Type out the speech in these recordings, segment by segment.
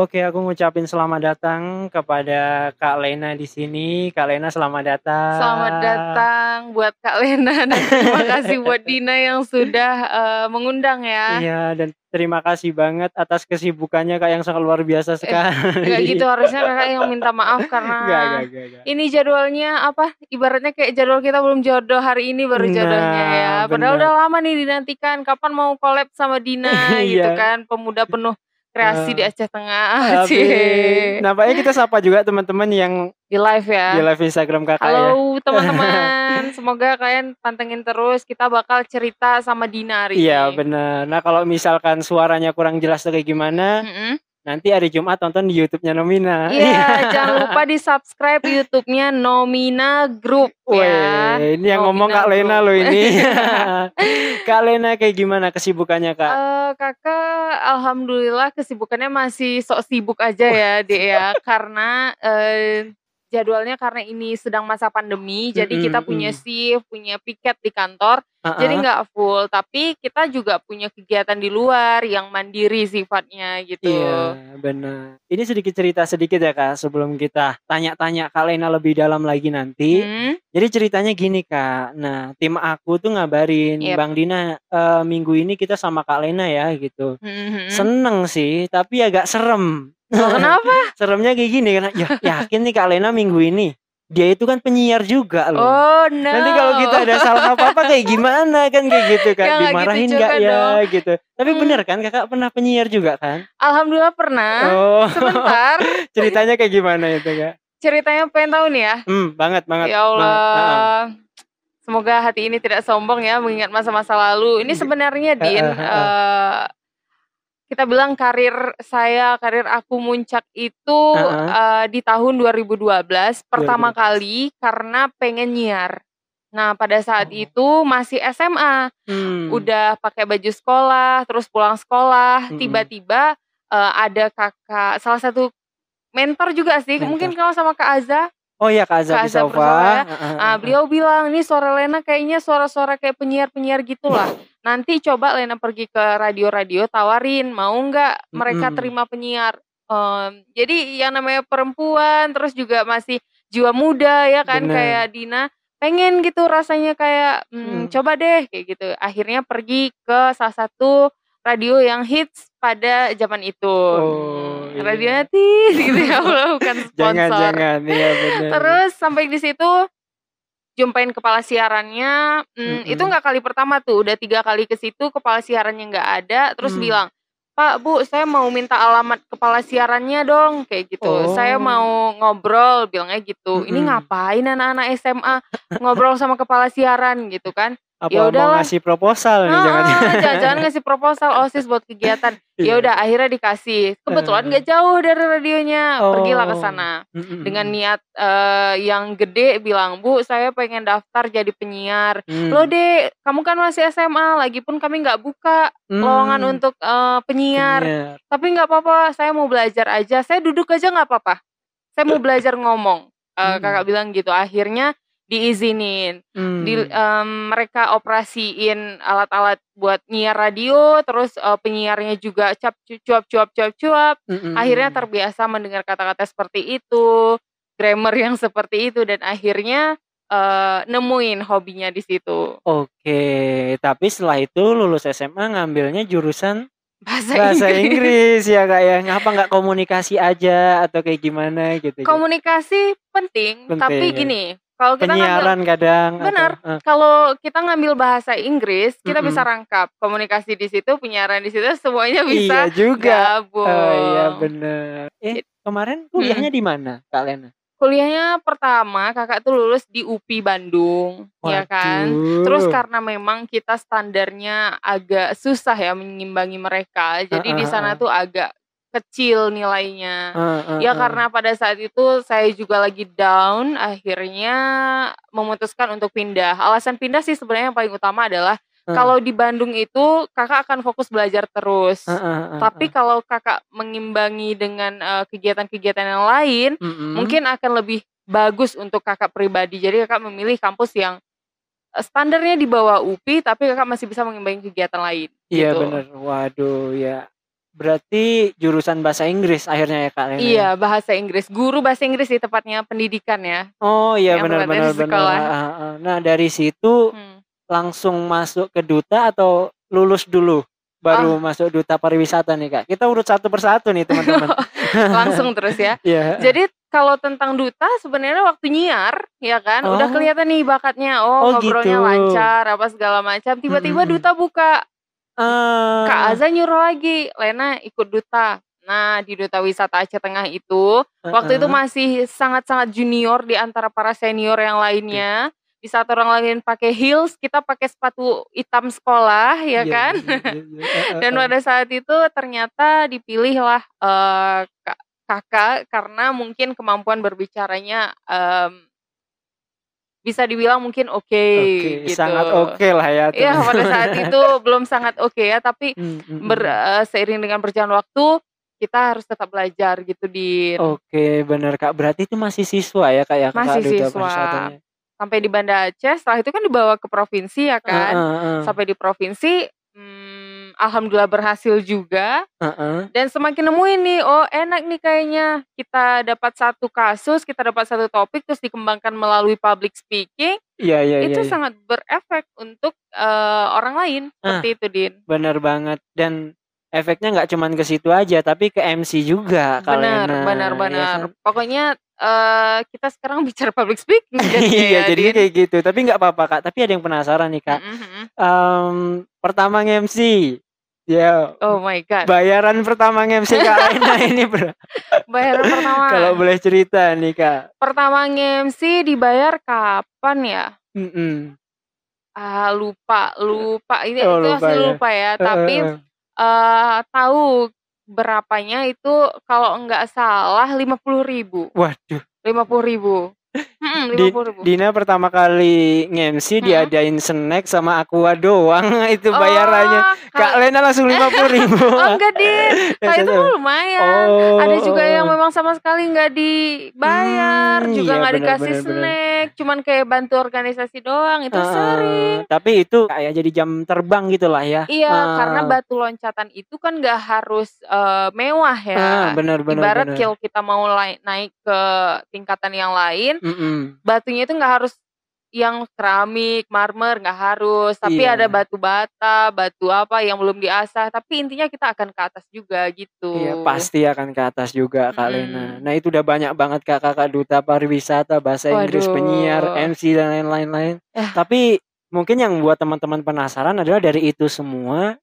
Oke, aku ngucapin selamat datang kepada Kak Lena di sini. Kak Lena selamat datang. Selamat datang buat Kak Lena dan terima kasih buat Dina yang sudah uh, mengundang ya. Iya, dan terima kasih banget atas kesibukannya Kak yang sangat luar biasa eh, sekali. Eh, gak gitu harusnya Kakak yang minta maaf karena gak, gak, gak, gak. ini jadwalnya apa? Ibaratnya kayak jadwal kita belum jodoh hari ini baru jodohnya nah, ya. Padahal bener. udah lama nih dinantikan kapan mau collab sama Dina gitu iya. kan, pemuda penuh kreasi uh, di Aceh Tengah. Sih. Nampaknya kita sapa juga teman-teman yang di live ya. Di live Instagram kakak Halo ya. teman-teman, semoga kalian pantengin terus. Kita bakal cerita sama Dina hari Iya benar. Nah kalau misalkan suaranya kurang jelas kayak gimana, mm -hmm. Nanti hari Jumat tonton di YouTube-nya Nomina. Iya, jangan lupa di subscribe YouTube-nya Nomina Group ya. ini yang Nomina ngomong Kak Group. Lena loh ini. Kak Lena kayak gimana kesibukannya Kak? Uh, kakak, alhamdulillah kesibukannya masih sok sibuk aja ya, Dek ya. Karena uh, jadwalnya karena ini sedang masa pandemi, jadi kita punya shift, punya piket di kantor, uh-uh. jadi nggak full. Tapi kita juga punya kegiatan di luar yang mandiri sifatnya gitu. Iya, benar. Ini sedikit cerita sedikit ya kak, sebelum kita tanya-tanya Kak Lena lebih dalam lagi nanti. Hmm? Jadi ceritanya gini kak, nah tim aku tuh ngabarin yep. Bang Dina uh, minggu ini kita sama Kak Lena ya gitu. Hmm. Seneng sih, tapi agak serem Oh, kenapa? Seremnya kayak gini karena ya yakin nih Kak Lena minggu ini dia itu kan penyiar juga loh. Oh no. Nanti kalau kita ada salah apa-apa kayak gimana kan kayak gitu kan. Ya, Dimarahin gitu ya gitu. Tapi hmm. bener kan kakak pernah penyiar juga kan? Alhamdulillah pernah. Oh. Sebentar. Ceritanya kayak gimana itu kak? Ceritanya pengen tahu nih ya? Hmm, banget banget. Ya Allah. Banget. Semoga hati ini tidak sombong ya mengingat masa-masa lalu. Ini sebenarnya Din uh, kita bilang karir saya, karir aku muncak itu uh -huh. uh, di tahun 2012 pertama 2012. kali karena pengen nyiar. Nah, pada saat oh. itu masih SMA. Hmm. Udah pakai baju sekolah, terus pulang sekolah, tiba-tiba hmm. uh, ada kakak salah satu mentor juga sih, mentor. mungkin kalau sama Kak Aza. Oh iya Kak Aza, Kak Aza Uh, uh, uh, beliau bilang, "Ini suara Lena kayaknya suara-suara kayak penyiar-penyiar gitulah." nanti coba Lena pergi ke radio-radio tawarin mau nggak mereka mm -hmm. terima penyiar um, jadi yang namanya perempuan terus juga masih jiwa muda ya kan Bener. kayak Dina pengen gitu rasanya kayak hmm, hmm. coba deh kayak gitu akhirnya pergi ke salah satu radio yang hits pada zaman itu oh, iya. radionya tis gitu ya Allah bukan sponsor jangan jangan ya bener. terus sampai di situ jumpain kepala siarannya mm, mm -hmm. itu nggak kali pertama tuh udah tiga kali ke situ kepala siarannya nggak ada terus mm. bilang Pak Bu saya mau minta alamat kepala siarannya dong kayak gitu oh. saya mau ngobrol bilangnya gitu mm -hmm. ini ngapain anak-anak SMA ngobrol sama kepala siaran gitu kan apa ya mau ngasih proposal nih jangan. Jangan ngasih proposal osis buat kegiatan. Ya udah akhirnya dikasih. Kebetulan nggak jauh dari radionya. Oh. pergilah ke sana. Mm-hmm. dengan niat uh, yang gede bilang bu saya pengen daftar jadi penyiar. Mm. lo deh kamu kan masih SMA lagi pun kami nggak buka mm. lowongan untuk uh, penyiar. penyiar. Tapi nggak apa-apa saya mau belajar aja. Saya duduk aja nggak apa-apa. Saya mau belajar ngomong. Uh, mm. kakak bilang gitu. Akhirnya diizinin hmm. di um, mereka operasiin alat-alat buat nyiar radio terus uh, penyiarnya juga cap cuap cuap cuap cuap hmm. akhirnya terbiasa mendengar kata-kata seperti itu grammar yang seperti itu dan akhirnya uh, nemuin hobinya di situ oke tapi setelah itu lulus SMA ngambilnya jurusan bahasa, bahasa Inggris. Inggris ya kak ya ngapa nggak komunikasi aja atau kayak gimana gitu komunikasi penting, penting tapi gini kalau kita penyiaran ngambil, kadang benar atau, uh. kalau kita ngambil bahasa Inggris kita mm -hmm. bisa rangkap komunikasi di situ penyiaran di situ semuanya bisa iya juga gabung. oh iya benar eh kemarin kuliahnya hmm. di mana kak Lena kuliahnya pertama kakak tuh lulus di UPI Bandung Waduh. ya kan terus karena memang kita standarnya agak susah ya menyimbangi mereka jadi uh, uh, di sana tuh agak kecil nilainya. Uh, uh, ya uh. karena pada saat itu saya juga lagi down, akhirnya memutuskan untuk pindah. Alasan pindah sih sebenarnya yang paling utama adalah uh. kalau di Bandung itu kakak akan fokus belajar terus. Uh, uh, uh, Tapi kalau kakak mengimbangi dengan kegiatan-kegiatan uh, yang lain, uh, uh. mungkin akan lebih bagus untuk kakak pribadi. Jadi kakak memilih kampus yang standarnya di bawah UPI tapi kakak masih bisa mengimbangi kegiatan lain. Iya gitu. benar. Waduh ya Berarti jurusan bahasa Inggris akhirnya ya Kak Lena? Iya, bahasa Inggris. Guru bahasa Inggris di tepatnya pendidikan ya. Oh iya benar-benar benar. Nah, dari situ hmm. langsung masuk ke duta atau lulus dulu baru oh. masuk duta pariwisata nih Kak. Kita urut satu persatu nih teman-teman. langsung terus ya. yeah. Jadi kalau tentang duta sebenarnya waktu nyiar ya kan oh. udah kelihatan nih bakatnya. Oh, oh ngobrolnya gitu. lancar apa segala macam. Tiba-tiba hmm. duta buka Uh. Kak Aza nyuruh lagi, Lena ikut duta. Nah, di Duta Wisata Aceh Tengah itu, uh-uh. waktu itu masih sangat-sangat junior di antara para senior yang lainnya. Di saat orang lain pakai heels, kita pakai sepatu hitam sekolah, ya yeah, kan? Yeah, yeah, yeah. Dan pada saat itu ternyata dipilihlah uh, kakak karena mungkin kemampuan berbicaranya um, bisa dibilang mungkin oke okay, okay, gitu. Sangat oke okay lah ya. Iya pada saat itu belum sangat oke okay ya, tapi hmm, hmm, ber, uh, seiring dengan berjalan waktu kita harus tetap belajar gitu di. Oke okay, benar kak. Berarti itu masih siswa ya kak ya? Masih siswa. Sampai di Banda Aceh, setelah itu kan dibawa ke provinsi ya kan. Uh, uh, uh. Sampai di provinsi. Hmm, alhamdulillah berhasil juga. Uh-uh. Dan semakin nemu ini, oh enak nih kayaknya kita dapat satu kasus, kita dapat satu topik terus dikembangkan melalui public speaking. Iya iya. Itu ya, sangat berefek untuk uh, orang lain seperti uh, itu Din. Benar banget dan efeknya nggak cuma ke situ aja tapi ke MC juga benar benar benar ya kan? pokoknya uh, kita sekarang bicara public speaking iya ya, jadi kayak gitu tapi nggak apa-apa kak tapi ada yang penasaran nih kak mm -hmm. um, pertama MC Ya. Oh my god. Bayaran pertama MC Kak Aina ini bro. Bayaran pertama. Kalau boleh cerita nih Kak. Pertama MC dibayar kapan ya? Mm -mm. Ah lupa lupa ini oh, itu lupa masih ya. lupa ya. Tapi uh, uh, tahu berapanya itu kalau nggak salah lima puluh ribu. Waduh. Lima puluh Di, Dina pertama kali ngemsi hmm. diadain snack sama aqua doang itu bayarannya. Oh, Kak Lena langsung lima puluh ribu. oh enggak Din, kayak itu lumayan. Oh, Ada juga yang memang sama sekali nggak dibayar, hmm, juga iya, nggak iya, dikasih bener, snack, bener. cuman kayak bantu organisasi doang itu uh, sering. Tapi itu kayak jadi jam terbang gitulah ya. Iya, uh. karena batu loncatan itu kan nggak harus uh, mewah ya. Uh, benar benar. Ibarat bener. kita mau naik ke tingkatan yang lain mm -mm. Batunya itu nggak harus yang keramik, marmer nggak harus, tapi iya. ada batu bata, batu apa yang belum diasah, tapi intinya kita akan ke atas juga gitu. Iya, pasti akan ke atas juga Kak hmm. Lena. Nah, itu udah banyak banget kakak-kakak duta pariwisata, bahasa Waduh. Inggris, penyiar, MC dan lain-lain. Eh. Tapi mungkin yang buat teman-teman penasaran adalah dari itu semua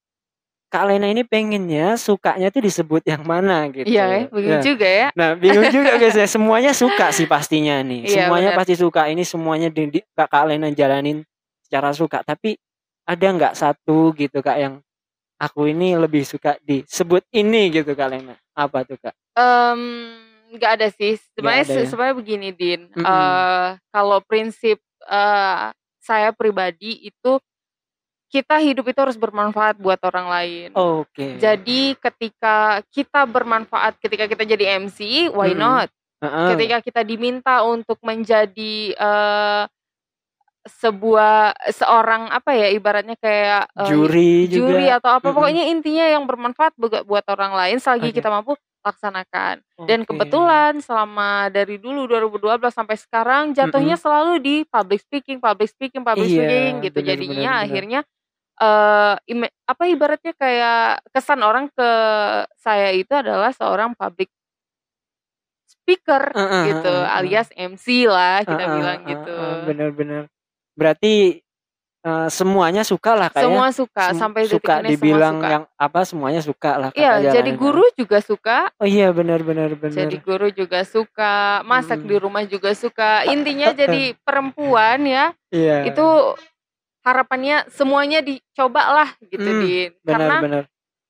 Kak Lena ini pengennya sukanya tuh disebut yang mana gitu. Iya, bingung ya. juga ya. Nah, bingung juga guys ya. Semuanya suka sih pastinya nih. Iya, semuanya bener. pasti suka. Ini semuanya di, di, Kak Lena jalanin secara suka. Tapi ada nggak satu gitu Kak yang aku ini lebih suka disebut ini gitu Kak Lena. Apa tuh Kak? Um, nggak ada sih. Sebenarnya ya? sebenarnya begini Din. Mm -hmm. uh, kalau prinsip uh, saya pribadi itu kita hidup itu harus bermanfaat buat orang lain. Oke. Okay. Jadi ketika kita bermanfaat, ketika kita jadi MC, why hmm. not? Uh-uh. Ketika kita diminta untuk menjadi uh, sebuah seorang apa ya ibaratnya kayak uh, juri juri juga. atau apa mm-hmm. pokoknya intinya yang bermanfaat buat buat orang lain selagi okay. kita mampu laksanakan. Okay. Dan kebetulan selama dari dulu 2012 sampai sekarang jatuhnya mm-hmm. selalu di public speaking, public speaking, public iya, speaking gitu. Bener, Jadinya bener, bener. Uh, apa ibaratnya kayak kesan orang ke saya itu adalah seorang public speaker uh, uh, gitu uh, uh, alias MC lah kita uh, uh, bilang uh, gitu. Bener-bener. Berarti uh, semuanya suka lah kayak. Semua suka Sem sampai suka dibilang suka. yang apa semuanya suka lah. Iya, jadi guru juga suka. Oh iya benar-benar benar. Jadi guru juga suka, masak hmm. di rumah juga suka. Intinya jadi perempuan ya. Iya. Itu harapannya semuanya dicoba lah gitu hmm, Din benar, karena benar.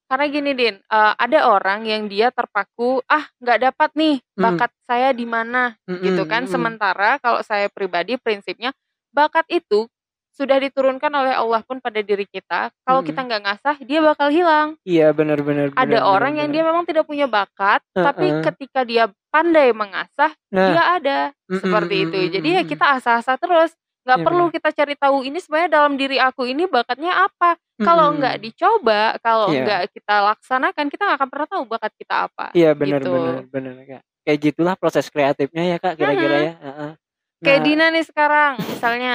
karena gini Din uh, ada orang yang dia terpaku ah nggak dapat nih hmm. bakat hmm. saya di mana hmm, gitu kan hmm, sementara kalau saya pribadi prinsipnya bakat itu sudah diturunkan oleh Allah pun pada diri kita kalau hmm. kita nggak ngasah dia bakal hilang iya benar-benar ada benar, orang benar, yang benar. dia memang tidak punya bakat uh, tapi ketika dia pandai mengasah nah. dia ada mm -mm, seperti itu jadi ya kita asah-asah terus nggak ya, perlu bener. kita cari tahu ini sebenarnya dalam diri aku ini bakatnya apa hmm. kalau nggak dicoba kalau yeah. nggak kita laksanakan kita nggak akan pernah tahu bakat kita apa iya benar gitu. benar benar kak kayak gitulah proses kreatifnya ya kak kira-kira hmm. ya uh -uh. Nah, kayak Dina nih sekarang misalnya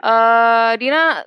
uh, Dina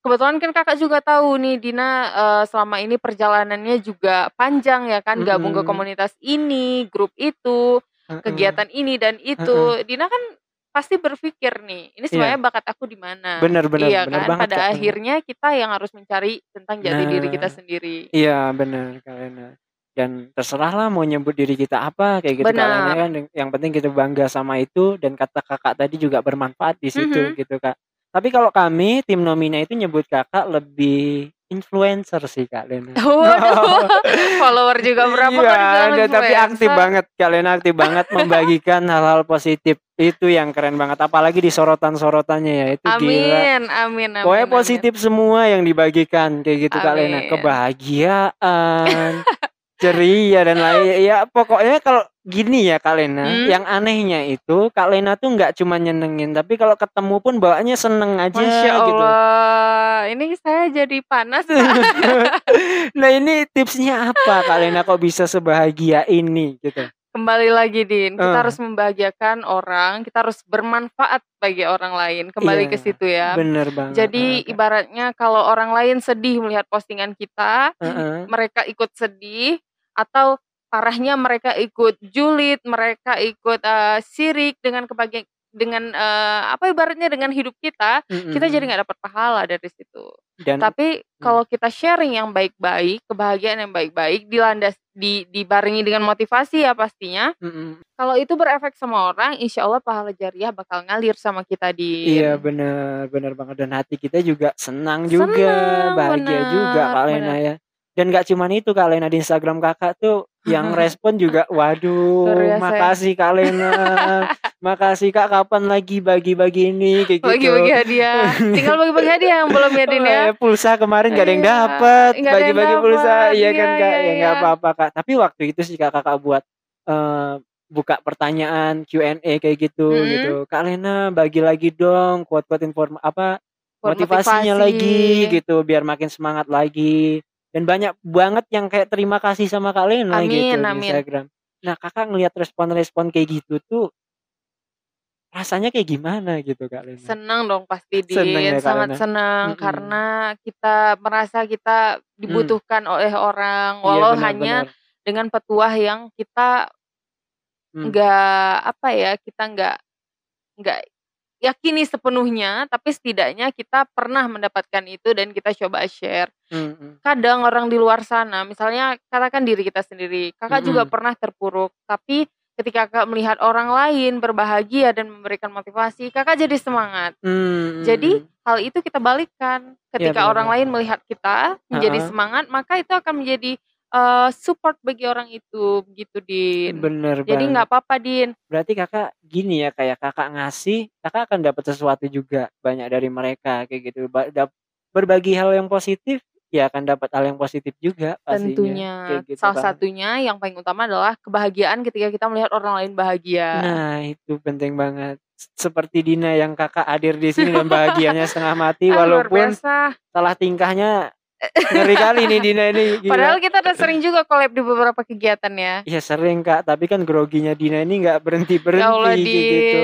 kebetulan kan kakak juga tahu nih Dina uh, selama ini perjalanannya juga panjang ya kan gabung ke komunitas ini grup itu kegiatan ini dan itu Dina kan pasti berpikir nih ini iya. sebenarnya yeah. bakat aku di mana benar benar iya benar kan banget, pada kak. akhirnya kita yang harus mencari tentang jati nah, diri kita nah, sendiri iya benar kalian dan terserah lah mau nyebut diri kita apa kayak gitu kalian kan yang penting kita bangga sama itu dan kata kakak tadi juga bermanfaat di situ mm -hmm. gitu kak tapi kalau kami tim Nomina itu nyebut kakak lebih influencer sih Kak Lena. Waduh, follower juga berapa iya, tapi aktif banget Kak Lena aktif banget membagikan hal-hal positif itu yang keren banget apalagi di sorotan-sorotannya ya itu amin, gila. Amin, amin, Pokoknya positif amin. semua yang dibagikan kayak gitu amin. Kak Lena, kebahagiaan, ceria dan lain ya pokoknya kalau gini ya Kak Lena hmm? yang anehnya itu Kak Lena tuh nggak cuma nyenengin tapi kalau ketemu pun bawaannya seneng aja Masya gitu. Allah. gitu ini saya jadi panas nah ini tipsnya apa Kak Lena kok bisa sebahagia ini gitu kembali lagi Din kita uh. harus membahagiakan orang kita harus bermanfaat bagi orang lain kembali yeah, ke situ ya bener banget jadi uh, ibaratnya kalau orang lain sedih melihat postingan kita uh -uh. mereka ikut sedih atau parahnya mereka ikut julid, mereka ikut uh, sirik dengan kebahagiaan dengan uh, apa ibaratnya dengan hidup kita, mm-hmm. kita jadi nggak dapat pahala dari situ. Dan, Tapi mm. kalau kita sharing yang baik-baik, kebahagiaan yang baik-baik, dilandas di dibarengi dengan motivasi ya pastinya. Mm-hmm. Kalau itu berefek sama orang, insya Allah pahala jariah bakal ngalir sama kita di. Iya benar, benar banget dan hati kita juga senang juga, senang, bahagia bener, juga kalian ya dan gak cuma itu Kak Lena di Instagram kakak tuh yang respon juga waduh ya. makasih Kak Lena. Makasih Kak kapan lagi bagi-bagi ini kayak gitu. Bagi-bagi hadiah. Tinggal bagi-bagi hadiah yang belum ya Din ya. Pulsa kemarin gak ada yang iya, dapet. Bagi-bagi pulsa. Iya kan Kak? iya, ya nggak iya. apa-apa Kak. Tapi waktu itu sih Kak kakak buat uh, buka pertanyaan Q&A kayak gitu hmm. gitu. Kak Lena bagi lagi dong kuat-kuat inform apa motivasinya motivasi. lagi gitu. Biar makin semangat lagi dan banyak banget yang kayak terima kasih sama Kak Lena amin, gitu amin. di Instagram. Nah kakak ngelihat respon-respon kayak gitu tuh rasanya kayak gimana gitu Kak Lena? Senang dong pasti seneng ya, sangat senang mm -hmm. karena kita merasa kita dibutuhkan mm. oleh orang iya, walau iya, hanya dengan petuah yang kita nggak mm. apa ya kita nggak nggak yakini sepenuhnya, tapi setidaknya kita pernah mendapatkan itu dan kita coba share. Mm-hmm. Kadang orang di luar sana, misalnya katakan diri kita sendiri, kakak mm-hmm. juga pernah terpuruk, tapi ketika kakak melihat orang lain berbahagia dan memberikan motivasi, kakak jadi semangat. Mm-hmm. Jadi hal itu kita balikkan. Ketika ya, orang lain melihat kita menjadi uh-huh. semangat, maka itu akan menjadi uh, support bagi orang itu begitu Din. Bener Jadi nggak apa-apa Din. Berarti kakak gini ya kayak kakak ngasih, kakak akan dapat sesuatu juga banyak dari mereka kayak gitu. berbagi hal yang positif ya akan dapat hal yang positif juga pastinya. Tentunya. gitu Salah banget. satunya yang paling utama adalah kebahagiaan ketika kita melihat orang lain bahagia. Nah, itu penting banget. Seperti Dina yang kakak hadir di sini dan bahagianya setengah mati walaupun salah tingkahnya Ngeri kali nih Dina ini. Gila. Padahal kita udah sering juga collab di beberapa kegiatan ya. Iya sering kak, tapi kan groginya Dina ini nggak berhenti berhenti ya Allah, gitu.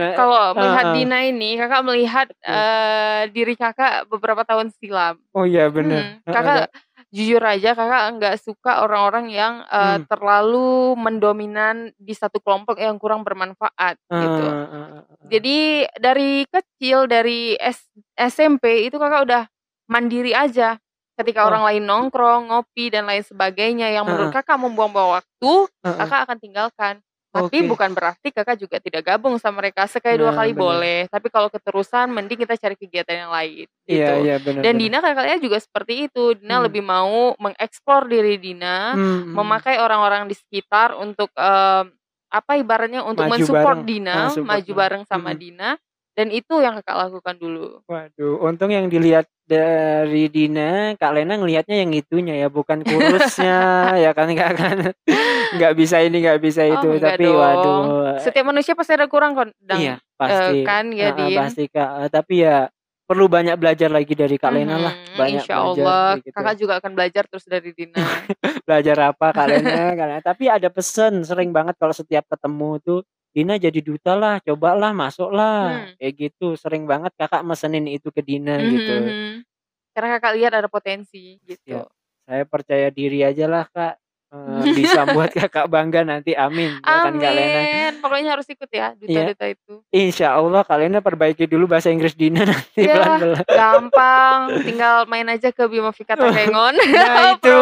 Nah, Kalau melihat uh, Dina ini, kakak melihat uh, diri kakak beberapa tahun silam. Oh iya benar. Hmm, kakak jujur aja kakak nggak suka orang-orang yang uh, hmm. terlalu mendominan di satu kelompok yang kurang bermanfaat uh, gitu. Uh, uh, uh. Jadi dari kecil dari S SMP itu kakak udah mandiri aja Ketika oh. orang lain nongkrong, ngopi dan lain sebagainya yang menurut uh Kakak membuang-buang waktu, uh Kakak akan tinggalkan. Tapi okay. bukan berarti kakak juga tidak gabung sama mereka sekali nah, dua kali bener. boleh. Tapi kalau keterusan, mending kita cari kegiatan yang lain. Iya, gitu. Iya, iya, bener, Dan bener. Dina kakaknya juga seperti itu. Dina hmm. lebih mau mengeksplor diri Dina, hmm. memakai orang-orang di sekitar untuk um, apa ibaratnya untuk maju mensupport bareng. Dina, ah, maju bareng sama hmm. Dina. Dan itu yang kakak lakukan dulu. Waduh, untung yang dilihat dari Dina, Kak Lena ngelihatnya yang itunya ya, bukan kurusnya ya kan Kak kan. Nggak bisa ini, nggak bisa oh, itu, oh, tapi dong. waduh. Setiap manusia pasti ada kurang kok. Iya, pasti uh, kan ya uh, pasti kak uh, tapi ya perlu banyak belajar lagi dari Kak Lena lah Mhm, banyak insya belajar Allah gitu. kakak juga akan belajar terus dari Dina. belajar apa Kak Lena Kak Lena. tapi ada pesan sering banget kalau setiap ketemu tuh Dina jadi duta lah cobalah masuklah Hmm. kayak gitu sering banget kakak mesenin itu ke Dina gitu Mhm. Karena kakak lihat ada potensi gitu. Ya. saya percaya diri aja lah kak Eh, bisa buat kakak bangga nanti amin ya kan Kak Lena Amin. Pokoknya harus ikut ya Iya. duta-duta itu. Insya Allah Lena perbaiki dulu bahasa Inggris Dina nanti Ya, pelan-pelan gampang. Tinggal main aja ke Bima Fika Takengon. Nah itu,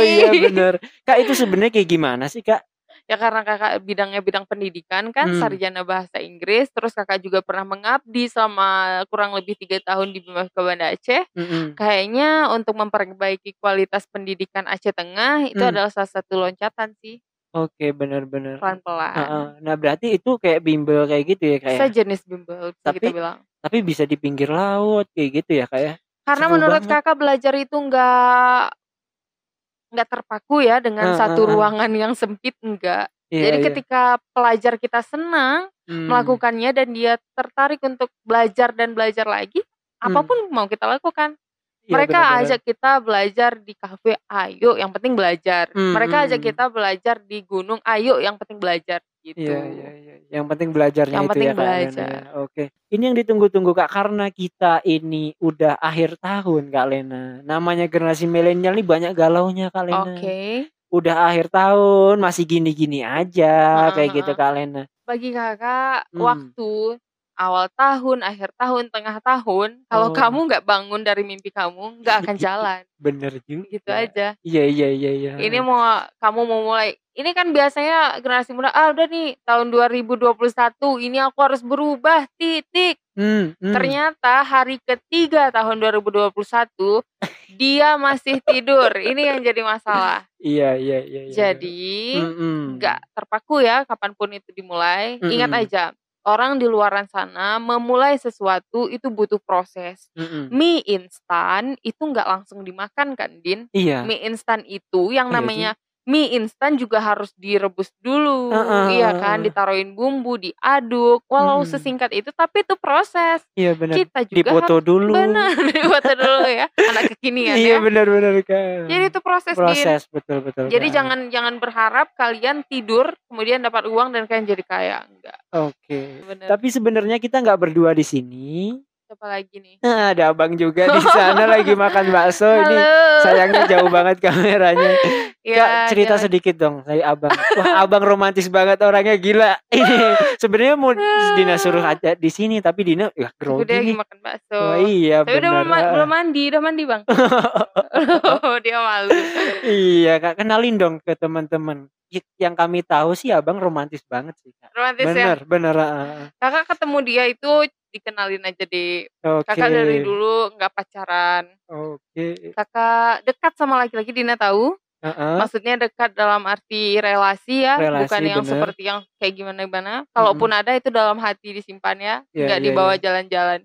iya bener. Kak itu sebenarnya kayak gimana sih kak? Ya karena kakak bidangnya bidang pendidikan kan, Hmm. sarjana bahasa Inggris, terus kakak juga pernah mengabdi selama kurang lebih tiga tahun di Bima Fika Banda Aceh. Mm-mm. Kayaknya untuk memperbaiki kualitas pendidikan Aceh Tengah itu Hmm. adalah salah satu loncatan sih, Oke bener-bener. pelan-pelan. Nah berarti itu kayak bimbel kayak gitu ya kak ya? Sejenis bimbel bisa Tapi kita bilang. Tapi bisa di pinggir laut kayak gitu ya kak ya? Karena Seru menurut banget. kakak belajar itu enggak nggak terpaku ya dengan Heeh, satu heeh. ruangan yang sempit enggak. Iya, Jadi iya. ketika pelajar kita senang Hmm. melakukannya dan dia tertarik untuk belajar dan belajar lagi, Hmm. apa pun mau kita lakukan. Iya, Mereka ajak kita belajar di kafe, ayo yang penting belajar. Hmm, Mereka ajak hmm. kita belajar di gunung, ayo yang penting belajar gitu. Iya, iya, iya. Yang penting belajarnya Yang itu penting ya kak Lena belajar. ya. Oke. Ini yang ditunggu-tunggu kak karena kita ini udah akhir tahun kak Lena. Namanya generasi milenial nih banyak galaunya kak Lena. Oke. Udah akhir tahun masih gini-gini aja Heeh, kayak gitu kak Lena. Bagi kakak Hmm. waktu awal tahun, akhir tahun, tengah tahun, kalau Oh. kamu nggak bangun dari mimpi kamu, nggak akan jalan. Bener juga. Gitu aja. Iya iya iya iya. Ini mau kamu mau mulai. Ini kan biasanya generasi muda, ah udah nih tahun 2021 ini aku harus berubah titik. Hmm, hmm. Ternyata hari ketiga tahun 2021 dia masih tidur. Ini yang jadi masalah. Iya iya iya. iya. Jadi nggak terpaku ya kapan pun itu dimulai. Ingat Mm-mm. aja, orang di luaran sana memulai sesuatu itu butuh proses. Mm-mm. Mie instan itu nggak langsung dimakan kan, Din? Iya. Mie instan itu yang Iya namanya mie instan juga harus direbus dulu, Heeh, iya kan? Ditaruhin bumbu, diaduk. Walau Mm. sesingkat itu, tapi itu proses. Iya benar. Kita juga Dipoto harus dulu. benar dipoto dulu ya, anak kekinian Iya ya. benar-benar kak. Jadi itu proses, proses betul betul. Jadi Kak. jangan jangan berharap kalian tidur kemudian dapat uang dan kalian jadi kaya. Enggak. Oke. Bener. Tapi sebenarnya kita nggak berdua di sini. Siapa lagi nih? Nah, ada abang juga di sana lagi makan bakso ini. Halo. Sayangnya jauh banget kameranya. Ya, Kak, cerita jangan- sedikit dong dari abang. Wah, abang romantis banget orangnya gila. Ini sebenarnya mau Dina suruh aja di sini tapi Dina ya Aku udah grogi lagi nih. makan bakso. Wah, iya Tapi udah benar. mema- belum mandi, udah mandi bang. dia malu. iya, Kak, kenalin dong ke teman-teman. Yang kami tahu sih abang romantis banget sih, Kak. Romantis ya. Bener, bener. Kakak ketemu dia itu dikenalin aja deh. ah. Oke. Kakak dari dulu nggak pacaran. Oke. Kakak dekat sama laki-laki Dina tahu. Heeh. Maksudnya dekat dalam arti relasi ya, Relasi, bukan yang bener. seperti yang kayak gimana gimana. Kalaupun ada itu dalam hati disimpan ya, Iya, nggak iya, dibawa iya. jalan-jalan.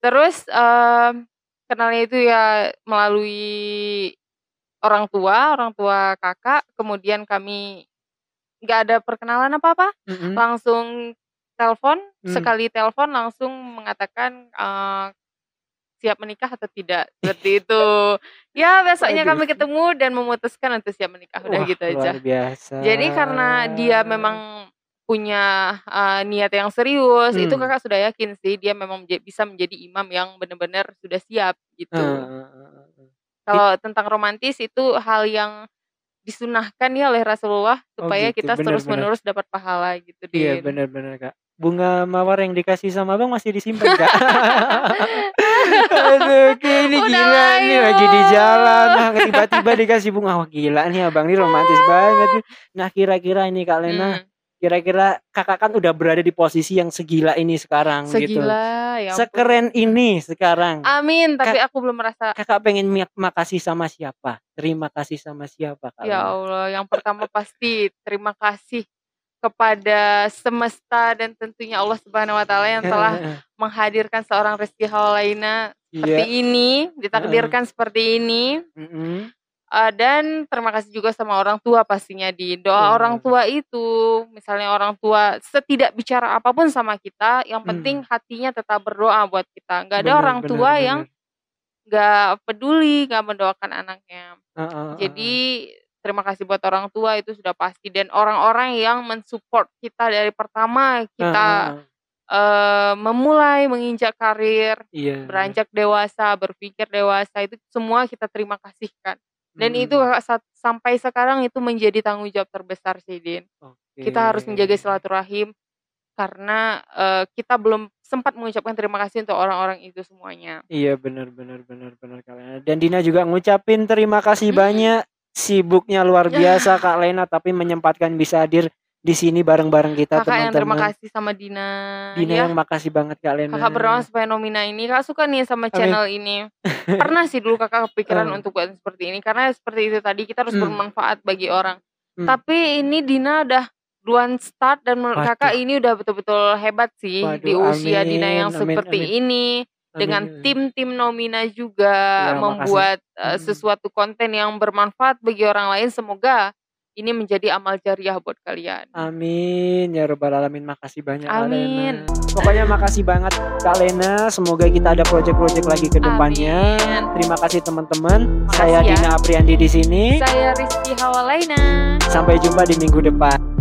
Terus em, kenalnya itu ya melalui orang tua, orang tua kakak. Kemudian kami nggak ada perkenalan apa-apa, Mm-mm. langsung telepon. Hmm. Sekali telepon langsung mengatakan eh, siap menikah atau tidak seperti itu. Ya besoknya Aduh. kami ketemu dan memutuskan untuk siap menikah udah Wah, gitu aja. Luar biasa. Jadi karena dia memang punya uh, niat yang serius, itu Hmm. kakak sudah yakin sih dia memang bisa menjadi imam yang benar-benar sudah siap gitu. Eh. Kalau tentang romantis itu hal yang disunahkan ya oleh Rasulullah supaya gitu, kita benar, terus menerus dapat pahala gitu Iya benar-benar kak. Bunga mawar yang dikasih sama abang masih disimpan kak. Aduh, ini Udah gila lah, nih lagi di jalan. Nah, tiba-tiba dikasih bunga. Wah gila nih abang ini romantis banget. Nah kira-kira ini kak Lena, Hmm, kira-kira kakak kan udah berada di posisi yang segila ini sekarang gitu. Ya ampun. Sekeren ini sekarang. Amin, tapi aku belum merasa Kakak pengen makasih sama siapa? Terima kasih sama siapa kak? Ya? Allah, yang pertama pasti terima kasih kepada semesta dan tentunya Allah Subhanahu wa taala yang telah menghadirkan seorang Rizky Hawalaina seperti Iya. ini, ditakdirkan seperti ini. Mm-mm. Uh, dan terima kasih juga sama orang tua pastinya di doa hmm. orang tua itu misalnya orang tua setidak bicara apa pun sama kita yang penting hmm. hatinya tetap berdoa buat kita nggak ada bener, orang bener, tua bener. yang nggak peduli nggak mendoakan anaknya uh, uh, uh, jadi terima kasih buat orang tua itu sudah pasti dan orang-orang yang mensupport kita dari pertama kita uh, uh. Uh, memulai menginjak karir, yeah. beranjak dewasa, berpikir dewasa itu semua kita terima kasihkan. Dan hmm. itu sampai sekarang itu menjadi tanggung jawab terbesar sih Din. Okay. Kita harus menjaga silaturahim karena uh, kita belum sempat mengucapkan terima kasih untuk orang-orang itu semuanya. Iya benar benar benar benar kalian. Dan Dina juga ngucapin terima kasih hmm. banyak sibuknya luar biasa Kak Lena tapi menyempatkan bisa hadir di sini bareng-bareng kita teman-teman. yang terima kasih sama Dina. Dina ya. yang makasih banget Kak Lena. Kakak berdoa supaya Nomina ini Kak suka nih sama channel Amin. ini. Pernah sih dulu Kakak kepikiran uh. untuk buat seperti ini karena seperti itu tadi kita harus hmm. bermanfaat bagi orang. Hmm. Tapi ini Dina udah duluan start dan menurut Waduh. Kakak ini udah betul-betul hebat sih Waduh, di usia amin, Dina yang amin, seperti amin. ini. Dengan tim-tim Nomina juga ya, membuat uh, sesuatu konten yang bermanfaat bagi orang lain. Semoga ini menjadi amal jariah buat kalian. Amin ya robbal alamin. Makasih banyak Amin. Alena. Pokoknya makasih banget Kak Lena. Semoga kita ada project-project lagi ke depannya. Amin. Terima kasih teman-teman. Saya ya. Dina Apriandi di sini. Saya Rizky Hawalaina. Sampai jumpa di minggu depan.